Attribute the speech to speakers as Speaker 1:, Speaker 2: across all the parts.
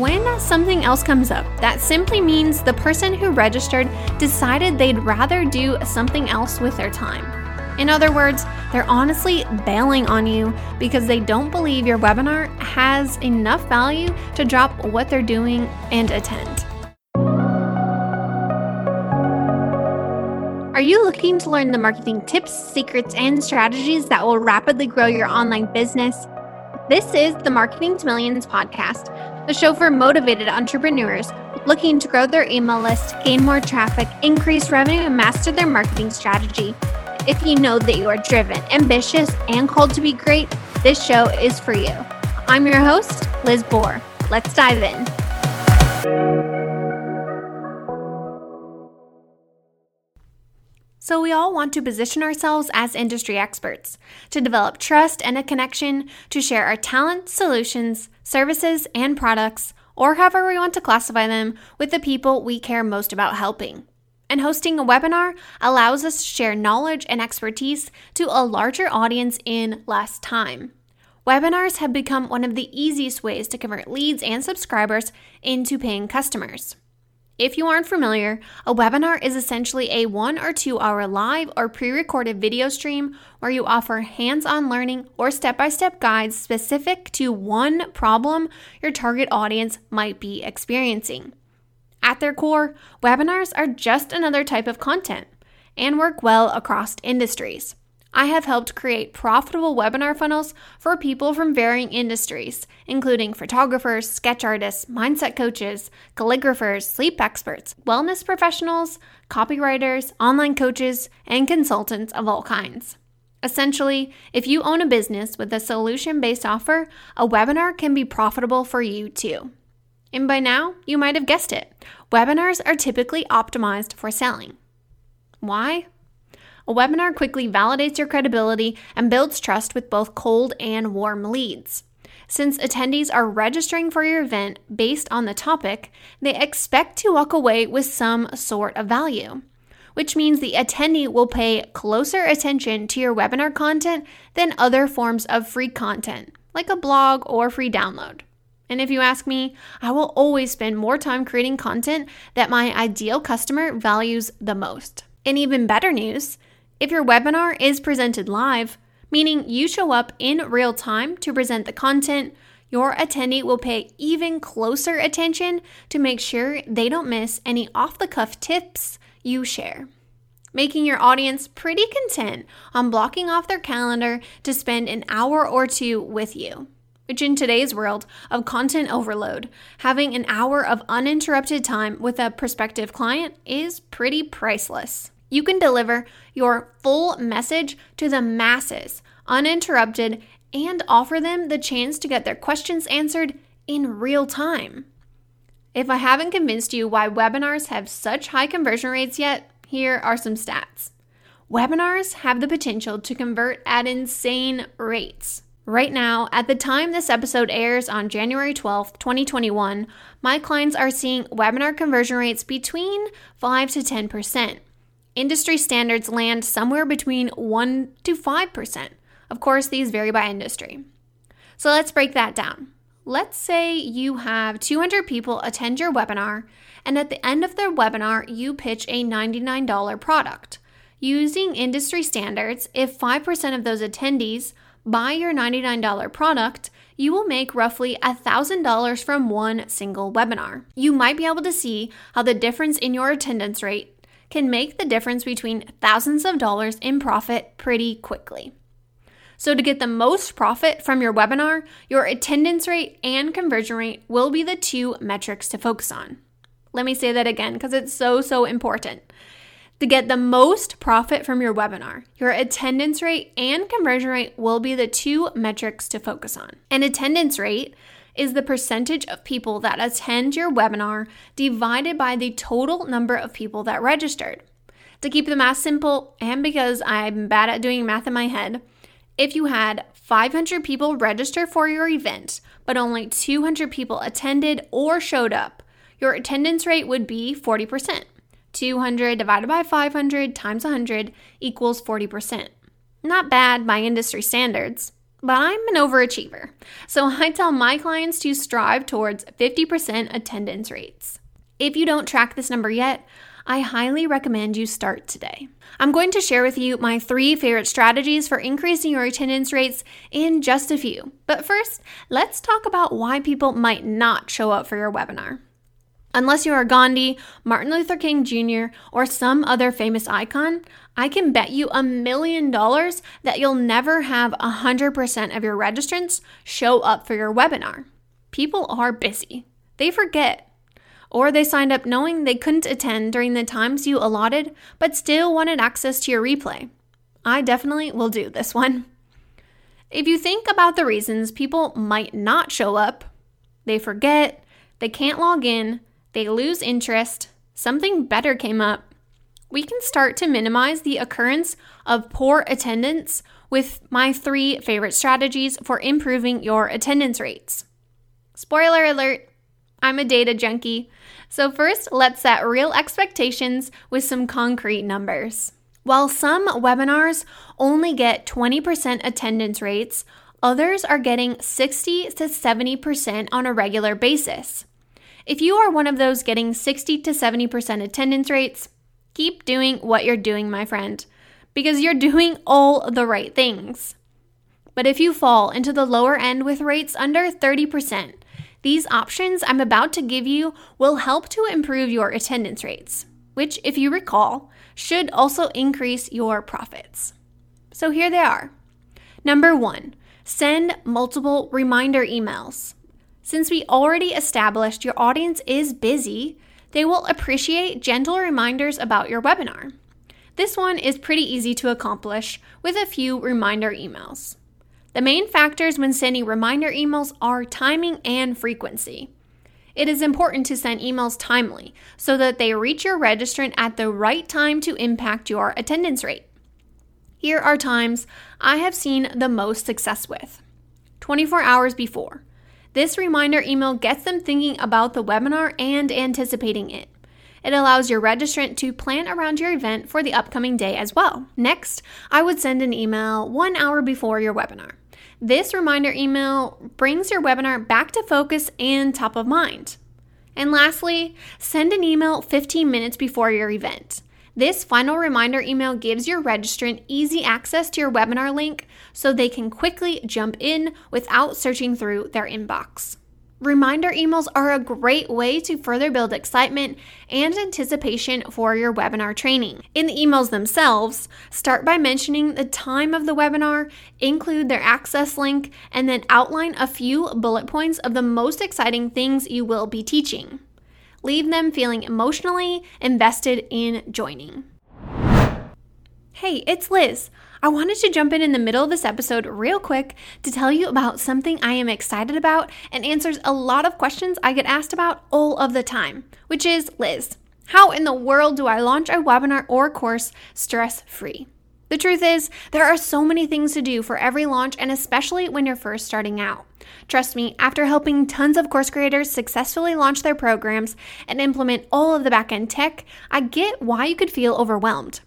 Speaker 1: When something else comes up, that simply means the person who registered decided they'd rather do something else with their time. In other words, they're honestly bailing on you because they don't believe your webinar has enough value to drop what they're doing and attend. Are you looking to learn the marketing tips, secrets, and strategies that will rapidly grow your online business? This is the Marketing to Millions podcast, the show for motivated entrepreneurs looking to grow their email list, gain more traffic, increase revenue, and master their marketing strategy. If you know that you are driven, ambitious, and called to be great, this show is for you. I'm your host, Liz Boer. Let's dive in. So, we all want to position ourselves as industry experts, to develop trust and a connection, to share our talents, solutions, services, and products, or however we want to classify them, with the people we care most about helping. And hosting a webinar allows us to share knowledge and expertise to a larger audience in less time. Webinars have become one of the easiest ways to convert leads and subscribers into paying customers. If you aren't familiar, a webinar is essentially a one or two hour live or pre recorded video stream where you offer hands on learning or step by step guides specific to one problem your target audience might be experiencing. At their core, webinars are just another type of content and work well across industries. I have helped create profitable webinar funnels for people from varying industries, including photographers, sketch artists, mindset coaches, calligraphers, sleep experts, wellness professionals, copywriters, online coaches, and consultants of all kinds. Essentially, if you own a business with a solution based offer, a webinar can be profitable for you too. And by now, you might have guessed it webinars are typically optimized for selling. Why? A webinar quickly validates your credibility and builds trust with both cold and warm leads. Since attendees are registering for your event based on the topic, they expect to walk away with some sort of value, which means the attendee will pay closer attention to your webinar content than other forms of free content, like a blog or free download. And if you ask me, I will always spend more time creating content that my ideal customer values the most. And even better news if your webinar is presented live, meaning you show up in real time to present the content, your attendee will pay even closer attention to make sure they don't miss any off the cuff tips you share. Making your audience pretty content on blocking off their calendar to spend an hour or two with you which in today's world of content overload, having an hour of uninterrupted time with a prospective client is pretty priceless. You can deliver your full message to the masses uninterrupted and offer them the chance to get their questions answered in real time. If I haven't convinced you why webinars have such high conversion rates yet, here are some stats. Webinars have the potential to convert at insane rates. Right now, at the time this episode airs on January 12th, 2021, my clients are seeing webinar conversion rates between 5 to 10%. Industry standards land somewhere between 1 to 5%. Of course, these vary by industry. So let's break that down. Let's say you have 200 people attend your webinar, and at the end of their webinar, you pitch a $99 product. Using industry standards, if 5% of those attendees buy your $99 product, you will make roughly $1,000 from one single webinar. You might be able to see how the difference in your attendance rate can make the difference between thousands of dollars in profit pretty quickly. So, to get the most profit from your webinar, your attendance rate and conversion rate will be the two metrics to focus on. Let me say that again because it's so, so important. To get the most profit from your webinar, your attendance rate and conversion rate will be the two metrics to focus on. An attendance rate is the percentage of people that attend your webinar divided by the total number of people that registered. To keep the math simple, and because I'm bad at doing math in my head, if you had 500 people register for your event, but only 200 people attended or showed up, your attendance rate would be 40%. 200 divided by 500 times 100 equals 40%. Not bad by industry standards. But I'm an overachiever. So I tell my clients to strive towards 50% attendance rates. If you don't track this number yet, I highly recommend you start today. I'm going to share with you my three favorite strategies for increasing your attendance rates in just a few. But first, let's talk about why people might not show up for your webinar. Unless you are Gandhi, Martin Luther King Jr., or some other famous icon, I can bet you a million dollars that you'll never have 100% of your registrants show up for your webinar. People are busy, they forget. Or they signed up knowing they couldn't attend during the times you allotted, but still wanted access to your replay. I definitely will do this one. If you think about the reasons people might not show up, they forget, they can't log in, they lose interest, something better came up, we can start to minimize the occurrence of poor attendance with my three favorite strategies for improving your attendance rates. Spoiler alert, I'm a data junkie. So, first, let's set real expectations with some concrete numbers. While some webinars only get 20% attendance rates, others are getting 60 to 70% on a regular basis. If you are one of those getting 60 to 70% attendance rates, keep doing what you're doing, my friend, because you're doing all the right things. But if you fall into the lower end with rates under 30%, these options I'm about to give you will help to improve your attendance rates, which, if you recall, should also increase your profits. So here they are. Number one, send multiple reminder emails. Since we already established your audience is busy, they will appreciate gentle reminders about your webinar. This one is pretty easy to accomplish with a few reminder emails. The main factors when sending reminder emails are timing and frequency. It is important to send emails timely so that they reach your registrant at the right time to impact your attendance rate. Here are times I have seen the most success with 24 hours before. This reminder email gets them thinking about the webinar and anticipating it. It allows your registrant to plan around your event for the upcoming day as well. Next, I would send an email one hour before your webinar. This reminder email brings your webinar back to focus and top of mind. And lastly, send an email 15 minutes before your event. This final reminder email gives your registrant easy access to your webinar link so they can quickly jump in without searching through their inbox. Reminder emails are a great way to further build excitement and anticipation for your webinar training. In the emails themselves, start by mentioning the time of the webinar, include their access link, and then outline a few bullet points of the most exciting things you will be teaching. Leave them feeling emotionally invested in joining. Hey, it's Liz. I wanted to jump in in the middle of this episode real quick to tell you about something I am excited about and answers a lot of questions I get asked about all of the time, which is Liz, how in the world do I launch a webinar or course stress free? The truth is, there are so many things to do for every launch, and especially when you're first starting out. Trust me, after helping tons of course creators successfully launch their programs and implement all of the backend tech, I get why you could feel overwhelmed.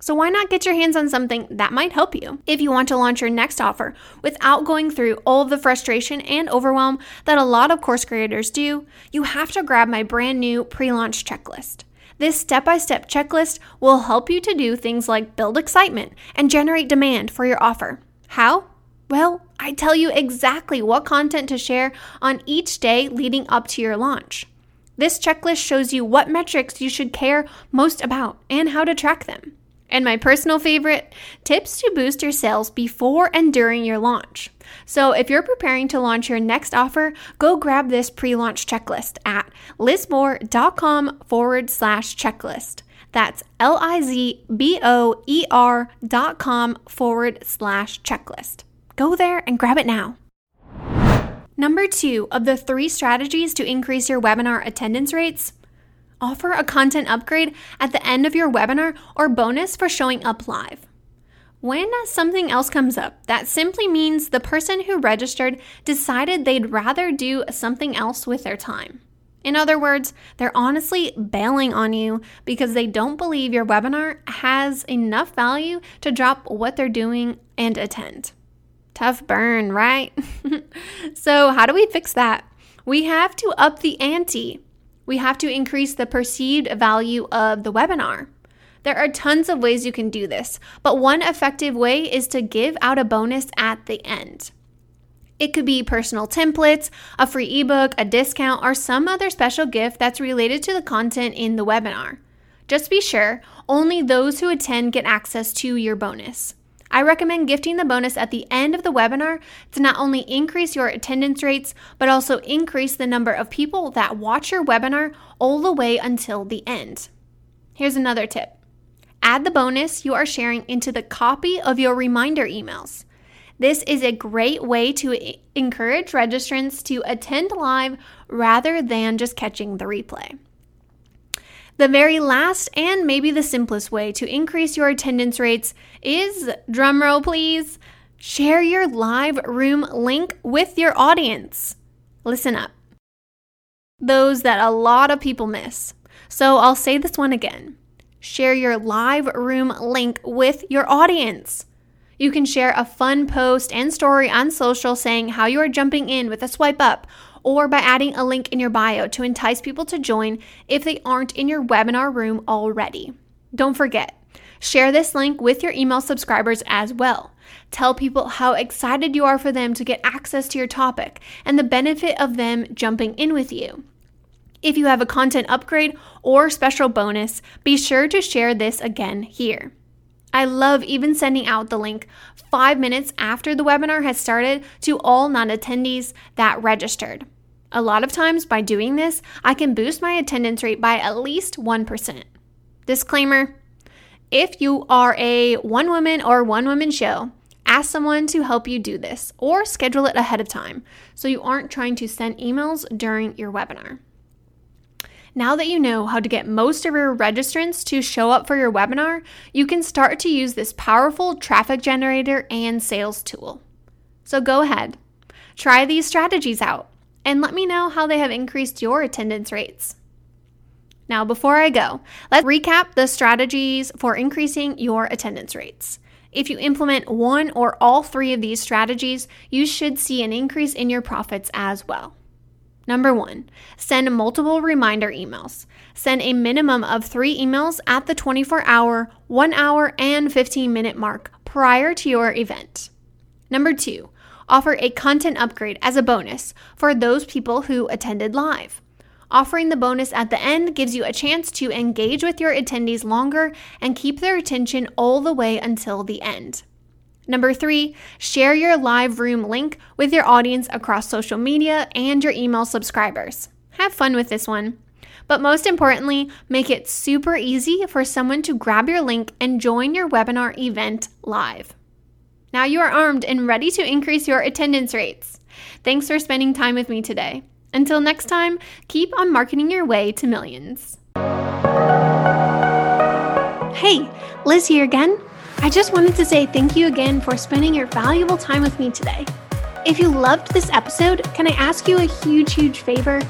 Speaker 1: So, why not get your hands on something that might help you? If you want to launch your next offer without going through all of the frustration and overwhelm that a lot of course creators do, you have to grab my brand new pre launch checklist. This step by step checklist will help you to do things like build excitement and generate demand for your offer. How? Well, I tell you exactly what content to share on each day leading up to your launch. This checklist shows you what metrics you should care most about and how to track them. And my personal favorite tips to boost your sales before and during your launch. So, if you're preparing to launch your next offer, go grab this pre launch checklist at lizboer.com forward slash checklist. That's L I Z B O E R dot com forward slash checklist. Go there and grab it now. Number two of the three strategies to increase your webinar attendance rates offer a content upgrade at the end of your webinar or bonus for showing up live. When something else comes up, that simply means the person who registered decided they'd rather do something else with their time. In other words, they're honestly bailing on you because they don't believe your webinar has enough value to drop what they're doing and attend. Tough burn, right? so, how do we fix that? We have to up the ante. We have to increase the perceived value of the webinar. There are tons of ways you can do this, but one effective way is to give out a bonus at the end. It could be personal templates, a free ebook, a discount, or some other special gift that's related to the content in the webinar. Just be sure only those who attend get access to your bonus. I recommend gifting the bonus at the end of the webinar to not only increase your attendance rates, but also increase the number of people that watch your webinar all the way until the end. Here's another tip add the bonus you are sharing into the copy of your reminder emails. This is a great way to encourage registrants to attend live rather than just catching the replay. The very last and maybe the simplest way to increase your attendance rates is drumroll please, share your live room link with your audience. Listen up. Those that a lot of people miss. So I'll say this one again. Share your live room link with your audience. You can share a fun post and story on social saying how you are jumping in with a swipe up or by adding a link in your bio to entice people to join if they aren't in your webinar room already. Don't forget, share this link with your email subscribers as well. Tell people how excited you are for them to get access to your topic and the benefit of them jumping in with you. If you have a content upgrade or special bonus, be sure to share this again here. I love even sending out the link five minutes after the webinar has started to all non attendees that registered. A lot of times, by doing this, I can boost my attendance rate by at least 1%. Disclaimer if you are a one woman or one woman show, ask someone to help you do this or schedule it ahead of time so you aren't trying to send emails during your webinar. Now that you know how to get most of your registrants to show up for your webinar, you can start to use this powerful traffic generator and sales tool. So go ahead, try these strategies out, and let me know how they have increased your attendance rates. Now, before I go, let's recap the strategies for increasing your attendance rates. If you implement one or all three of these strategies, you should see an increase in your profits as well. Number one, send multiple reminder emails. Send a minimum of three emails at the 24 hour, 1 hour, and 15 minute mark prior to your event. Number two, offer a content upgrade as a bonus for those people who attended live. Offering the bonus at the end gives you a chance to engage with your attendees longer and keep their attention all the way until the end. Number three, share your live room link with your audience across social media and your email subscribers. Have fun with this one. But most importantly, make it super easy for someone to grab your link and join your webinar event live. Now you are armed and ready to increase your attendance rates. Thanks for spending time with me today. Until next time, keep on marketing your way to millions. Hey, Liz here again. I just wanted to say thank you again for spending your valuable time with me today. If you loved this episode, can I ask you a huge, huge favor?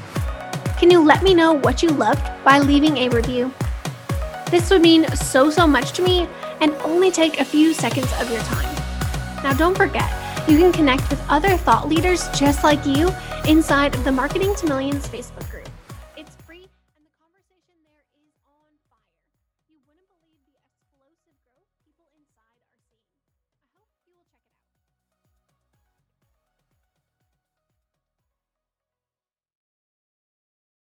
Speaker 1: Can you let me know what you loved by leaving a review? This would mean so, so much to me and only take a few seconds of your time. Now, don't forget, you can connect with other thought leaders just like you inside of the Marketing to Millions Facebook.